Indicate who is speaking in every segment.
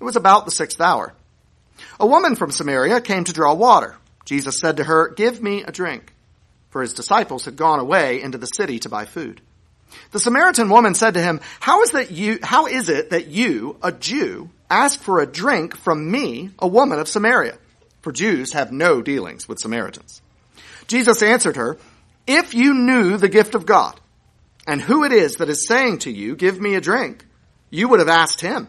Speaker 1: It was about the sixth hour. A woman from Samaria came to draw water. Jesus said to her, Give me a drink. For his disciples had gone away into the city to buy food. The Samaritan woman said to him, How is that you, how is it that you, a Jew, ask for a drink from me, a woman of Samaria? For Jews have no dealings with Samaritans. Jesus answered her, If you knew the gift of God, and who it is that is saying to you, Give me a drink, you would have asked him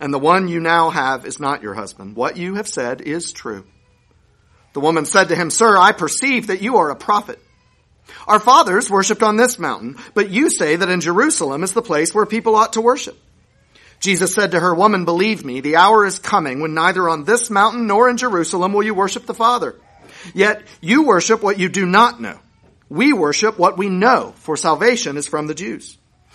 Speaker 1: and the one you now have is not your husband. What you have said is true. The woman said to him, Sir, I perceive that you are a prophet. Our fathers worshipped on this mountain, but you say that in Jerusalem is the place where people ought to worship. Jesus said to her, Woman, believe me, the hour is coming when neither on this mountain nor in Jerusalem will you worship the Father. Yet you worship what you do not know. We worship what we know, for salvation is from the Jews.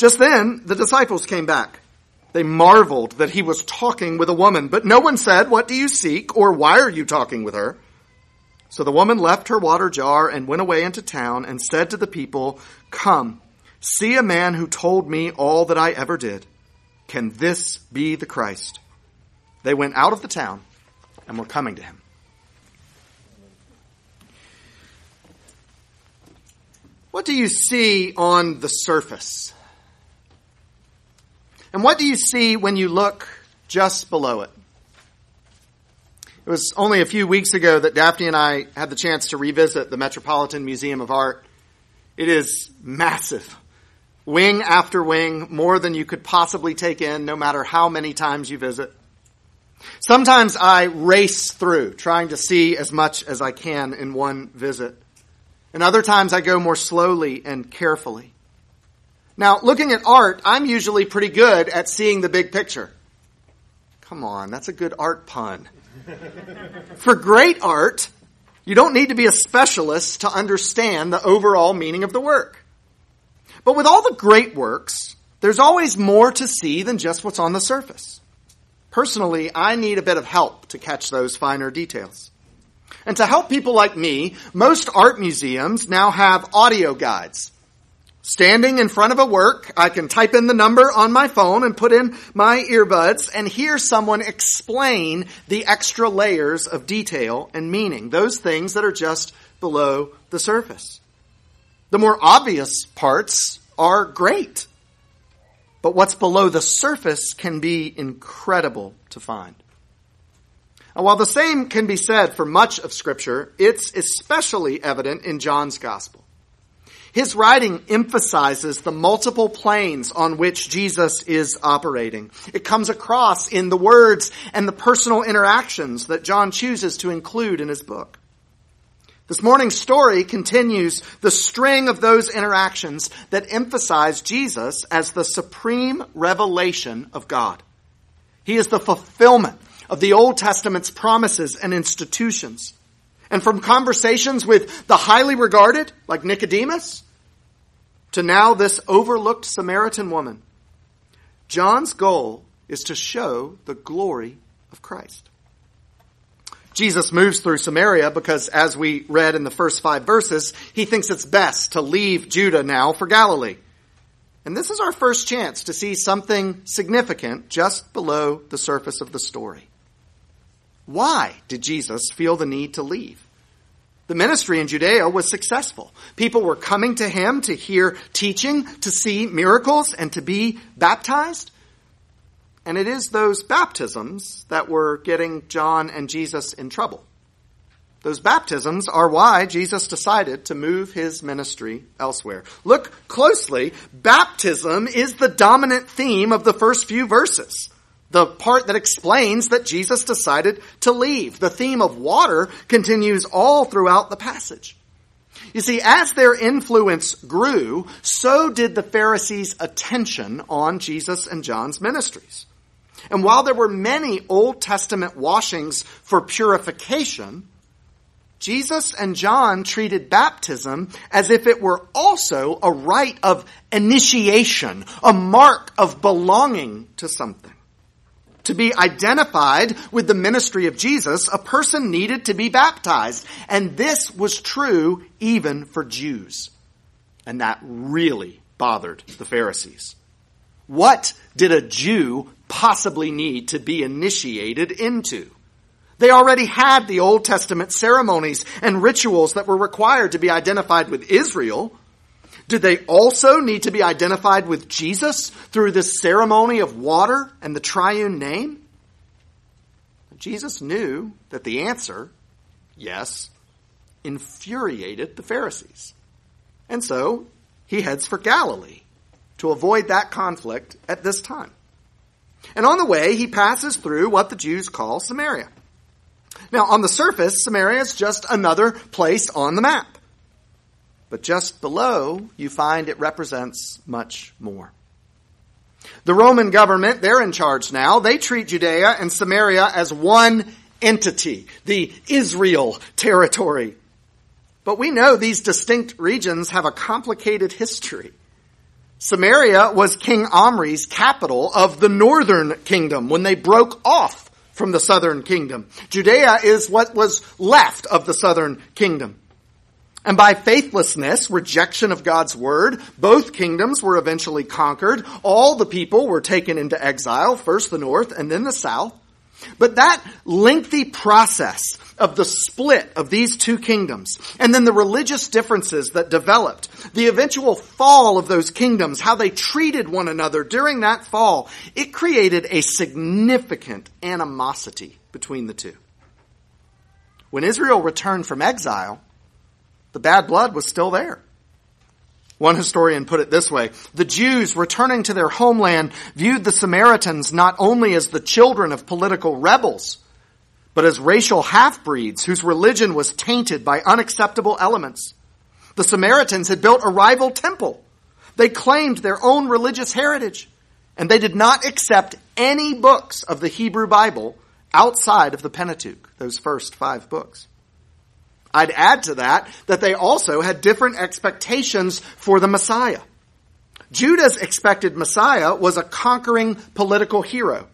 Speaker 1: Just then, the disciples came back. They marveled that he was talking with a woman, but no one said, What do you seek? or Why are you talking with her? So the woman left her water jar and went away into town and said to the people, Come, see a man who told me all that I ever did. Can this be the Christ? They went out of the town and were coming to him. What do you see on the surface? And what do you see when you look just below it? It was only a few weeks ago that Daphne and I had the chance to revisit the Metropolitan Museum of Art. It is massive. Wing after wing, more than you could possibly take in, no matter how many times you visit. Sometimes I race through, trying to see as much as I can in one visit. And other times I go more slowly and carefully. Now, looking at art, I'm usually pretty good at seeing the big picture. Come on, that's a good art pun. For great art, you don't need to be a specialist to understand the overall meaning of the work. But with all the great works, there's always more to see than just what's on the surface. Personally, I need a bit of help to catch those finer details. And to help people like me, most art museums now have audio guides Standing in front of a work, I can type in the number on my phone and put in my earbuds and hear someone explain the extra layers of detail and meaning, those things that are just below the surface. The more obvious parts are great, but what's below the surface can be incredible to find. And while the same can be said for much of Scripture, it's especially evident in John's Gospel. His writing emphasizes the multiple planes on which Jesus is operating. It comes across in the words and the personal interactions that John chooses to include in his book. This morning's story continues the string of those interactions that emphasize Jesus as the supreme revelation of God. He is the fulfillment of the Old Testament's promises and institutions. And from conversations with the highly regarded, like Nicodemus, to now this overlooked Samaritan woman, John's goal is to show the glory of Christ. Jesus moves through Samaria because, as we read in the first five verses, he thinks it's best to leave Judah now for Galilee. And this is our first chance to see something significant just below the surface of the story. Why did Jesus feel the need to leave? The ministry in Judea was successful. People were coming to him to hear teaching, to see miracles, and to be baptized. And it is those baptisms that were getting John and Jesus in trouble. Those baptisms are why Jesus decided to move his ministry elsewhere. Look closely. Baptism is the dominant theme of the first few verses the part that explains that Jesus decided to leave. The theme of water continues all throughout the passage. You see, as their influence grew, so did the Pharisees' attention on Jesus and John's ministries. And while there were many Old Testament washings for purification, Jesus and John treated baptism as if it were also a rite of initiation, a mark of belonging to something. To be identified with the ministry of Jesus, a person needed to be baptized. And this was true even for Jews. And that really bothered the Pharisees. What did a Jew possibly need to be initiated into? They already had the Old Testament ceremonies and rituals that were required to be identified with Israel. Did they also need to be identified with Jesus through this ceremony of water and the triune name? Jesus knew that the answer, yes, infuriated the Pharisees. And so he heads for Galilee to avoid that conflict at this time. And on the way, he passes through what the Jews call Samaria. Now, on the surface, Samaria is just another place on the map. But just below, you find it represents much more. The Roman government, they're in charge now. They treat Judea and Samaria as one entity, the Israel territory. But we know these distinct regions have a complicated history. Samaria was King Omri's capital of the northern kingdom when they broke off from the southern kingdom. Judea is what was left of the southern kingdom. And by faithlessness, rejection of God's word, both kingdoms were eventually conquered. All the people were taken into exile, first the north and then the south. But that lengthy process of the split of these two kingdoms, and then the religious differences that developed, the eventual fall of those kingdoms, how they treated one another during that fall, it created a significant animosity between the two. When Israel returned from exile, the bad blood was still there. One historian put it this way The Jews returning to their homeland viewed the Samaritans not only as the children of political rebels, but as racial half breeds whose religion was tainted by unacceptable elements. The Samaritans had built a rival temple. They claimed their own religious heritage, and they did not accept any books of the Hebrew Bible outside of the Pentateuch, those first five books. I'd add to that that they also had different expectations for the Messiah. Judah's expected Messiah was a conquering political hero.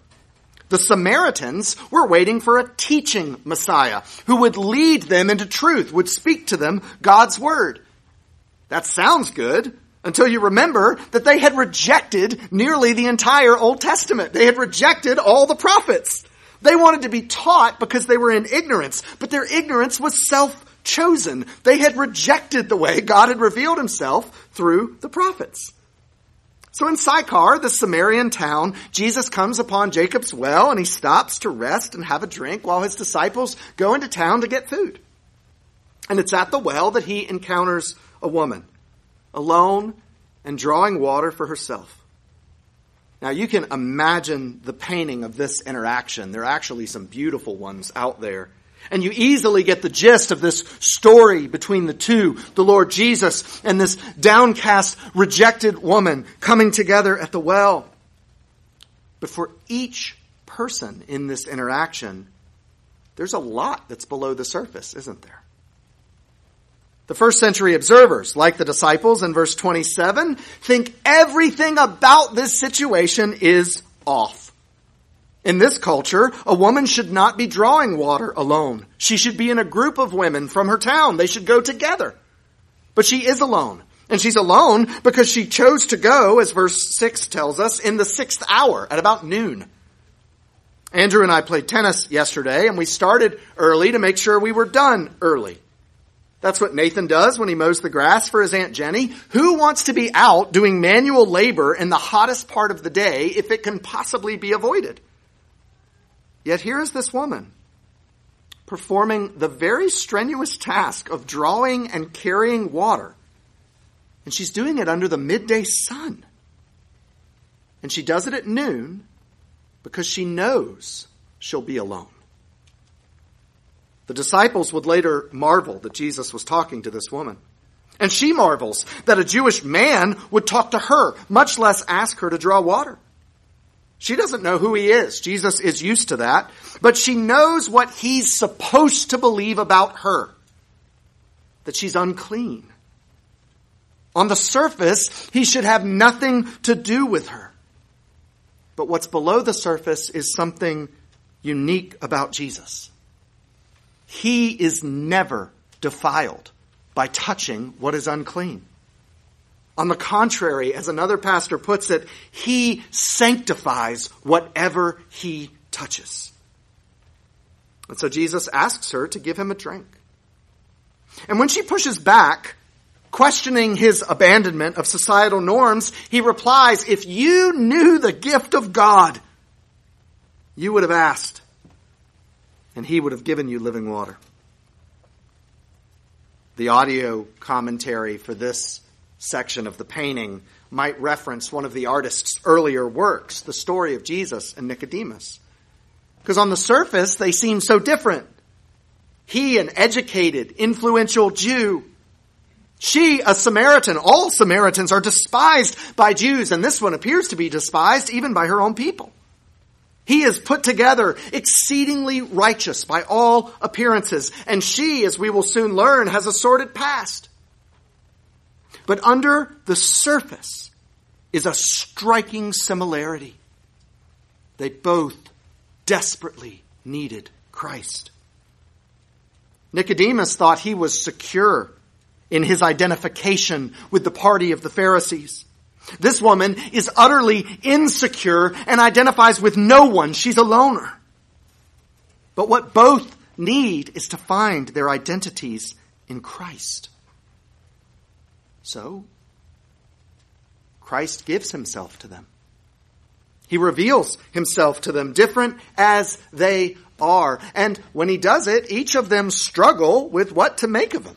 Speaker 1: The Samaritans were waiting for a teaching Messiah who would lead them into truth, would speak to them God's word. That sounds good until you remember that they had rejected nearly the entire Old Testament. They had rejected all the prophets. They wanted to be taught because they were in ignorance, but their ignorance was self chosen. They had rejected the way God had revealed himself through the prophets. So in Sychar, the Samaritan town, Jesus comes upon Jacob's well and he stops to rest and have a drink while his disciples go into town to get food. And it's at the well that he encounters a woman, alone and drawing water for herself. Now you can imagine the painting of this interaction. There are actually some beautiful ones out there And you easily get the gist of this story between the two, the Lord Jesus and this downcast, rejected woman coming together at the well. But for each person in this interaction, there's a lot that's below the surface, isn't there? The first century observers, like the disciples in verse 27, think everything about this situation is off. In this culture, a woman should not be drawing water alone. She should be in a group of women from her town. They should go together. But she is alone. And she's alone because she chose to go, as verse 6 tells us, in the sixth hour at about noon. Andrew and I played tennis yesterday and we started early to make sure we were done early. That's what Nathan does when he mows the grass for his Aunt Jenny. Who wants to be out doing manual labor in the hottest part of the day if it can possibly be avoided? Yet here is this woman performing the very strenuous task of drawing and carrying water. And she's doing it under the midday sun. And she does it at noon because she knows she'll be alone. The disciples would later marvel that Jesus was talking to this woman. And she marvels that a Jewish man would talk to her, much less ask her to draw water. She doesn't know who he is. Jesus is used to that. But she knows what he's supposed to believe about her. That she's unclean. On the surface, he should have nothing to do with her. But what's below the surface is something unique about Jesus. He is never defiled by touching what is unclean. On the contrary, as another pastor puts it, he sanctifies whatever he touches. And so Jesus asks her to give him a drink. And when she pushes back, questioning his abandonment of societal norms, he replies, If you knew the gift of God, you would have asked, and he would have given you living water. The audio commentary for this section of the painting might reference one of the artist's earlier works, the story of Jesus and Nicodemus. Because on the surface, they seem so different. He, an educated, influential Jew. She, a Samaritan. All Samaritans are despised by Jews, and this one appears to be despised even by her own people. He is put together exceedingly righteous by all appearances, and she, as we will soon learn, has a sordid past. But under the surface is a striking similarity. They both desperately needed Christ. Nicodemus thought he was secure in his identification with the party of the Pharisees. This woman is utterly insecure and identifies with no one. She's a loner. But what both need is to find their identities in Christ. So, Christ gives himself to them. He reveals himself to them, different as they are. And when he does it, each of them struggle with what to make of him.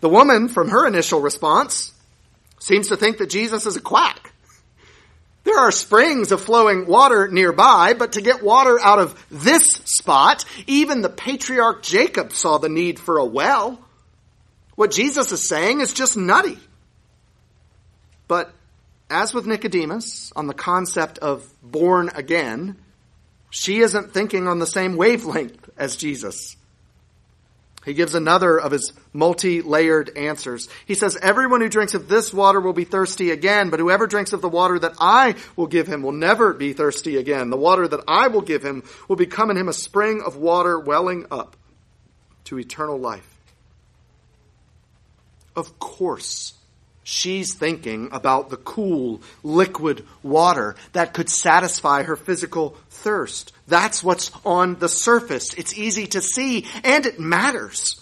Speaker 1: The woman, from her initial response, seems to think that Jesus is a quack. There are springs of flowing water nearby, but to get water out of this spot, even the patriarch Jacob saw the need for a well. What Jesus is saying is just nutty. But as with Nicodemus, on the concept of born again, she isn't thinking on the same wavelength as Jesus. He gives another of his multi-layered answers. He says, everyone who drinks of this water will be thirsty again, but whoever drinks of the water that I will give him will never be thirsty again. The water that I will give him will become in him a spring of water welling up to eternal life. Of course, she's thinking about the cool, liquid water that could satisfy her physical thirst. That's what's on the surface. It's easy to see and it matters.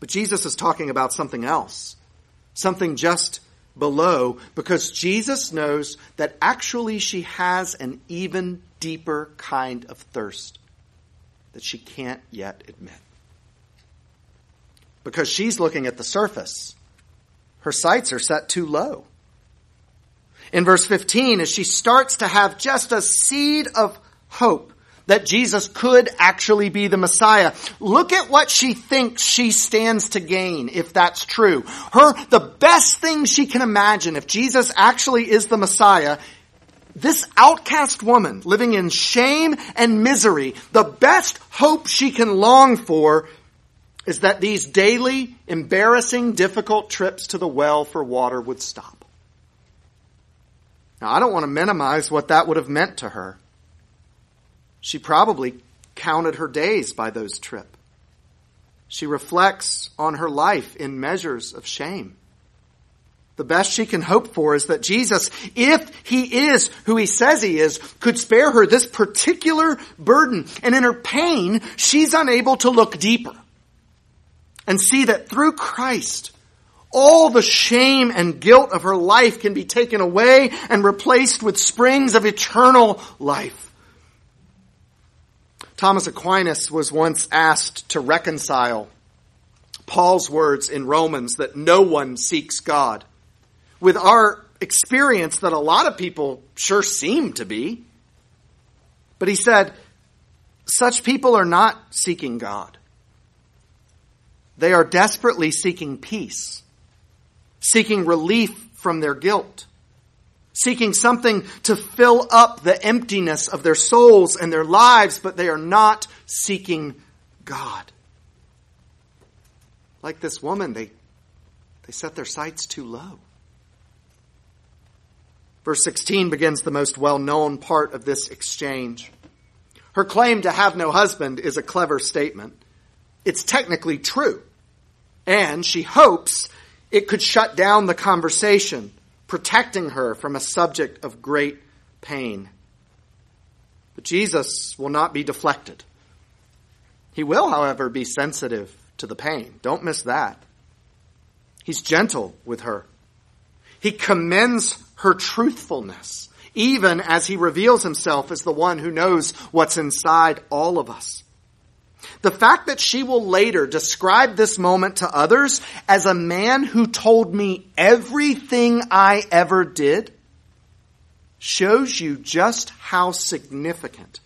Speaker 1: But Jesus is talking about something else. Something just below because Jesus knows that actually she has an even deeper kind of thirst that she can't yet admit. Because she's looking at the surface. Her sights are set too low in verse 15 as she starts to have just a seed of hope that Jesus could actually be the Messiah. Look at what she thinks she stands to gain if that's true. Her, the best thing she can imagine if Jesus actually is the Messiah, this outcast woman living in shame and misery, the best hope she can long for is that these daily, embarrassing, difficult trips to the well for water would stop. Now, I don't want to minimize what that would have meant to her. She probably counted her days by those trips. She reflects on her life in measures of shame. The best she can hope for is that Jesus, if he is who he says he is, could spare her this particular burden. And in her pain, she's unable to look deeper and see that through Christ, all the shame and guilt of her life can be taken away and replaced with springs of eternal life. Thomas Aquinas was once asked to reconcile Paul's words in Romans that no one seeks God with our experience that a lot of people sure seem to be. But he said, such people are not seeking God. They are desperately seeking peace, seeking relief from their guilt seeking something to fill up the emptiness of their souls and their lives, but they are not seeking God. Like this woman, they, they set their sights too low. Verse 16 begins the most well known part of this exchange. Her claim to have no husband is a clever statement. It's technically true. And she hopes it could shut down the conversation protecting her from a subject of great pain. But Jesus will not be deflected. He will, however, be sensitive to the pain. Don't miss that. He's gentle with her. He commends her truthfulness, even as he reveals himself as the one who knows what's inside all of us. The fact that she will later describe this moment to others as a man who told me everything I ever did shows you just how significant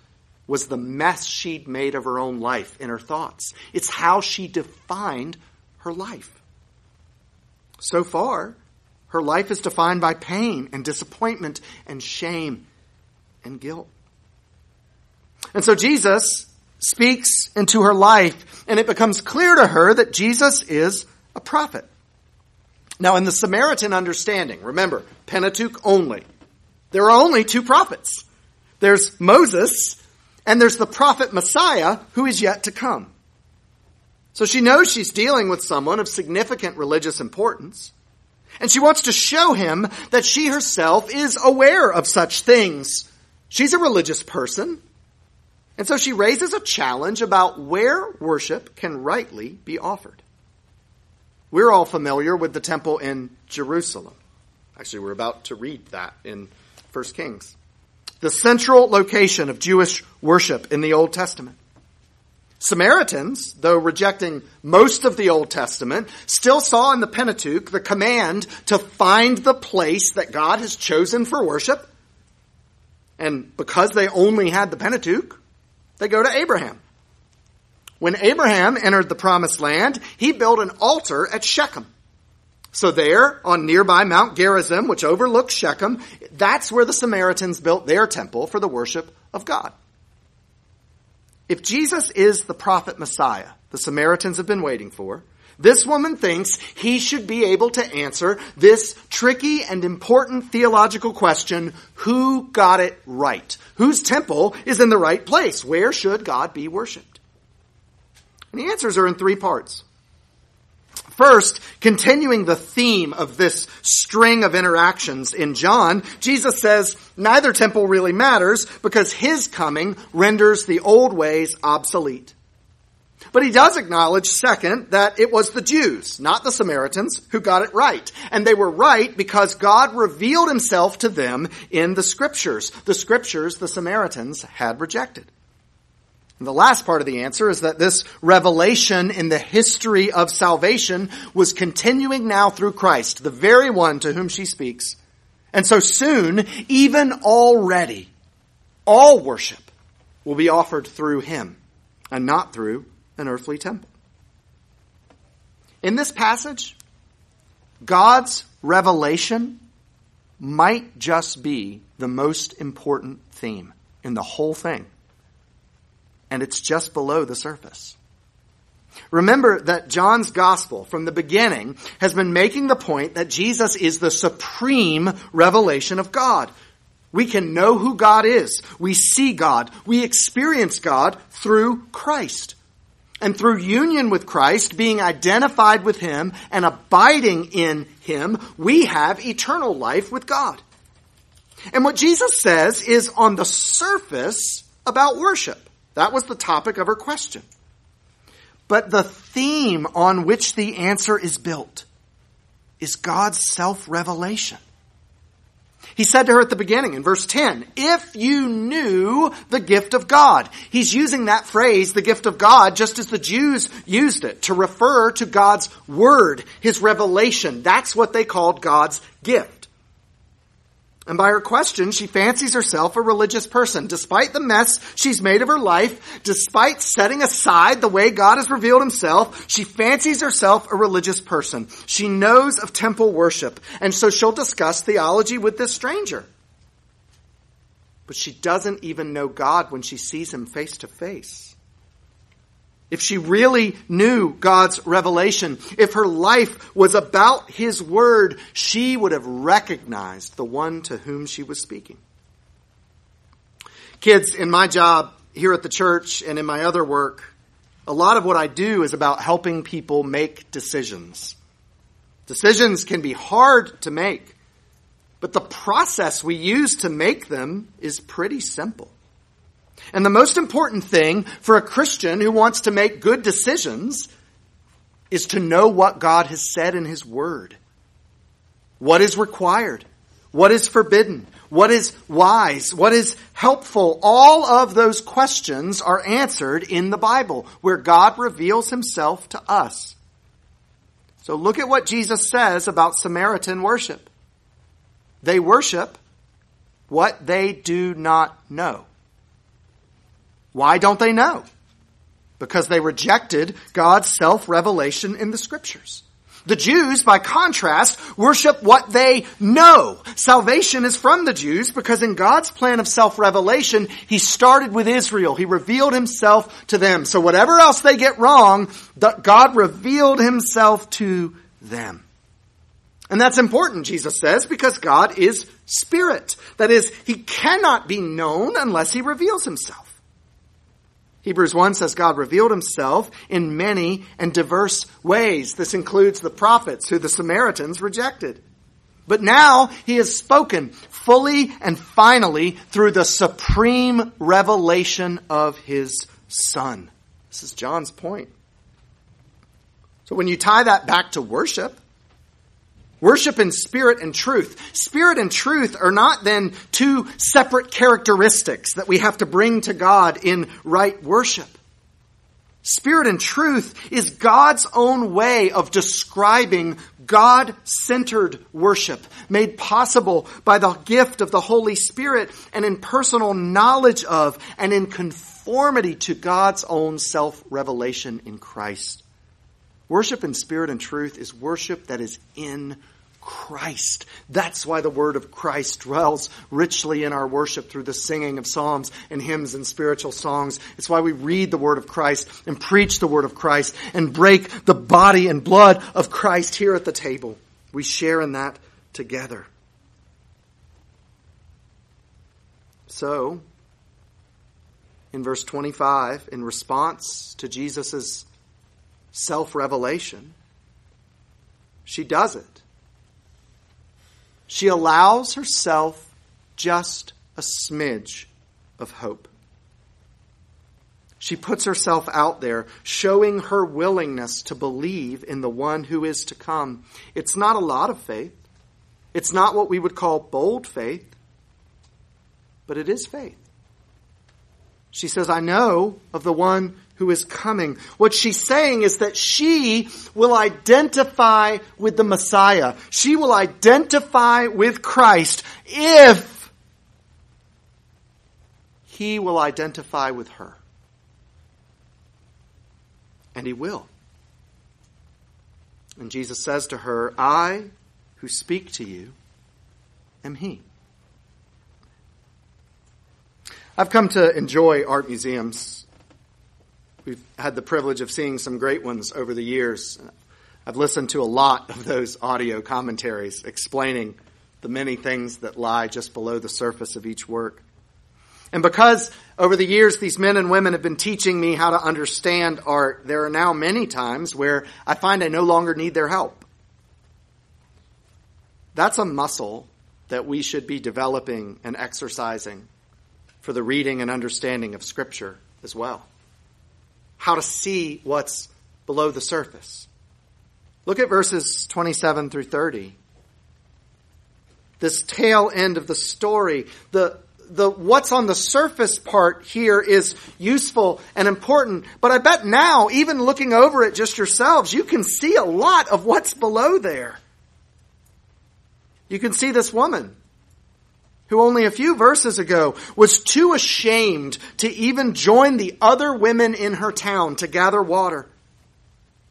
Speaker 1: was the mess she'd made of her own life in her thoughts. It's how she defined her life. So far, her life is defined by pain and disappointment and shame and guilt. And so Jesus speaks into her life, and it becomes clear to her that Jesus is a prophet. Now, in the Samaritan understanding, remember, Pentateuch only, there are only two prophets. There's Moses, and there's the prophet Messiah who is yet to come. So she knows she's dealing with someone of significant religious importance. And she wants to show him that she herself is aware of such things. She's a religious person. And so she raises a challenge about where worship can rightly be offered. We're all familiar with the temple in Jerusalem. Actually, we're about to read that in 1 Kings. The central location of Jewish worship in the Old Testament. Samaritans, though rejecting most of the Old Testament, still saw in the Pentateuch the command to find the place that God has chosen for worship. And because they only had the Pentateuch, they go to Abraham. When Abraham entered the promised land, he built an altar at Shechem. So there, on nearby Mount Gerizim, which overlooks Shechem, that's where the Samaritans built their temple for the worship of God. If Jesus is the prophet Messiah the Samaritans have been waiting for, this woman thinks he should be able to answer this tricky and important theological question, who got it right? Whose temple is in the right place? Where should God be worshiped? And the answers are in three parts. First, continuing the theme of this string of interactions in John, Jesus says neither temple really matters because his coming renders the old ways obsolete. But he does acknowledge, second, that it was the Jews, not the Samaritans, who got it right. And they were right because God revealed himself to them in the scriptures. The scriptures the Samaritans had rejected. And the last part of the answer is that this revelation in the history of salvation was continuing now through Christ, the very one to whom she speaks. And so soon, even already, all worship will be offered through him and not through an earthly temple. In this passage, God's revelation might just be the most important theme in the whole thing. And it's just below the surface. Remember that John's gospel from the beginning has been making the point that Jesus is the supreme revelation of God. We can know who God is. We see God. We experience God through Christ. And through union with Christ, being identified with Him and abiding in Him, we have eternal life with God. And what Jesus says is on the surface about worship. That was the topic of her question. But the theme on which the answer is built is God's self-revelation. He said to her at the beginning in verse 10, if you knew the gift of God. He's using that phrase, the gift of God, just as the Jews used it to refer to God's word, his revelation. That's what they called God's gift. And by her question, she fancies herself a religious person. Despite the mess she's made of her life, despite setting aside the way God has revealed himself, she fancies herself a religious person. She knows of temple worship, and so she'll discuss theology with this stranger. But she doesn't even know God when she sees him face to face. If she really knew God's revelation, if her life was about His Word, she would have recognized the one to whom she was speaking. Kids, in my job here at the church and in my other work, a lot of what I do is about helping people make decisions. Decisions can be hard to make, but the process we use to make them is pretty simple. And the most important thing for a Christian who wants to make good decisions is to know what God has said in His Word. What is required? What is forbidden? What is wise? What is helpful? All of those questions are answered in the Bible, where God reveals Himself to us. So look at what Jesus says about Samaritan worship. They worship what they do not know. Why don't they know? Because they rejected God's self-revelation in the scriptures. The Jews, by contrast, worship what they know. Salvation is from the Jews because in God's plan of self-revelation, He started with Israel. He revealed Himself to them. So whatever else they get wrong, God revealed Himself to them. And that's important, Jesus says, because God is spirit. That is, He cannot be known unless He reveals Himself. Hebrews 1 says God revealed himself in many and diverse ways. This includes the prophets who the Samaritans rejected. But now he has spoken fully and finally through the supreme revelation of his son. This is John's point. So when you tie that back to worship, Worship in spirit and truth. Spirit and truth are not then two separate characteristics that we have to bring to God in right worship. Spirit and truth is God's own way of describing God centered worship made possible by the gift of the Holy Spirit and in personal knowledge of and in conformity to God's own self revelation in Christ. Worship in spirit and truth is worship that is in Christ. That's why the word of Christ dwells richly in our worship through the singing of psalms and hymns and spiritual songs. It's why we read the word of Christ and preach the word of Christ and break the body and blood of Christ here at the table. We share in that together. So, in verse 25, in response to Jesus' self revelation, she does it. She allows herself just a smidge of hope. She puts herself out there, showing her willingness to believe in the one who is to come. It's not a lot of faith. It's not what we would call bold faith, but it is faith. She says, I know of the one who is coming. What she's saying is that she will identify with the Messiah. She will identify with Christ if he will identify with her. And he will. And Jesus says to her, I who speak to you am he. I've come to enjoy art museums. We've had the privilege of seeing some great ones over the years. I've listened to a lot of those audio commentaries explaining the many things that lie just below the surface of each work. And because over the years these men and women have been teaching me how to understand art, there are now many times where I find I no longer need their help. That's a muscle that we should be developing and exercising for the reading and understanding of Scripture as well. How to see what's below the surface. Look at verses 27 through 30. This tail end of the story, the, the what's on the surface part here is useful and important, but I bet now, even looking over it just yourselves, you can see a lot of what's below there. You can see this woman who only a few verses ago was too ashamed to even join the other women in her town to gather water.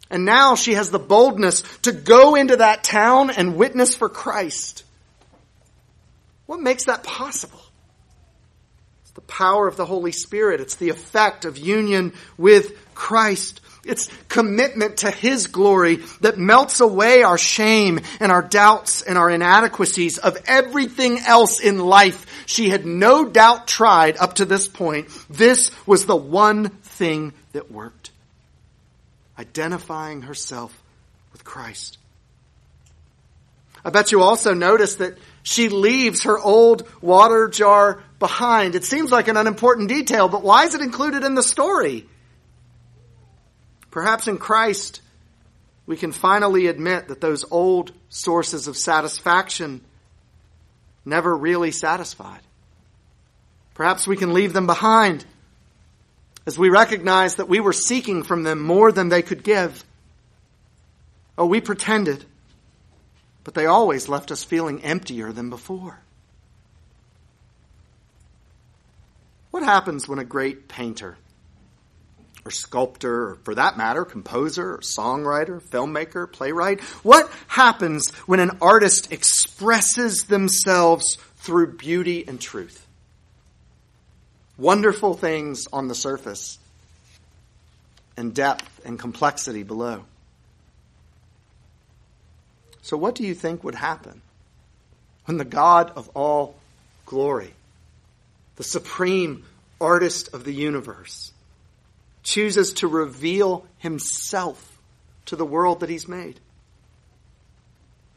Speaker 1: And now she has the boldness to go into that town and witness for Christ. What makes that possible? It's the power of the Holy Spirit. It's the effect of union with Christ. It's commitment to His glory that melts away our shame and our doubts and our inadequacies of everything else in life she had no doubt tried up to this point. This was the one thing that worked. Identifying herself with Christ. I bet you also notice that she leaves her old water jar behind. It seems like an unimportant detail, but why is it included in the story? Perhaps in Christ, we can finally admit that those old sources of satisfaction never really satisfied. Perhaps we can leave them behind as we recognize that we were seeking from them more than they could give. Oh, we pretended, but they always left us feeling emptier than before. What happens when a great painter or sculptor, or for that matter, composer, songwriter, filmmaker, playwright? What happens when an artist expresses themselves through beauty and truth? Wonderful things on the surface, and depth and complexity below. So, what do you think would happen when the God of all glory, the supreme artist of the universe, chooses to reveal himself to the world that he's made.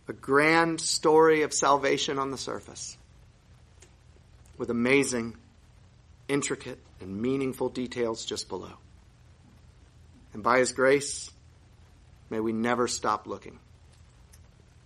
Speaker 1: A grand story of salvation on the surface with amazing, intricate, and meaningful details just below. And by his grace, may we never stop looking.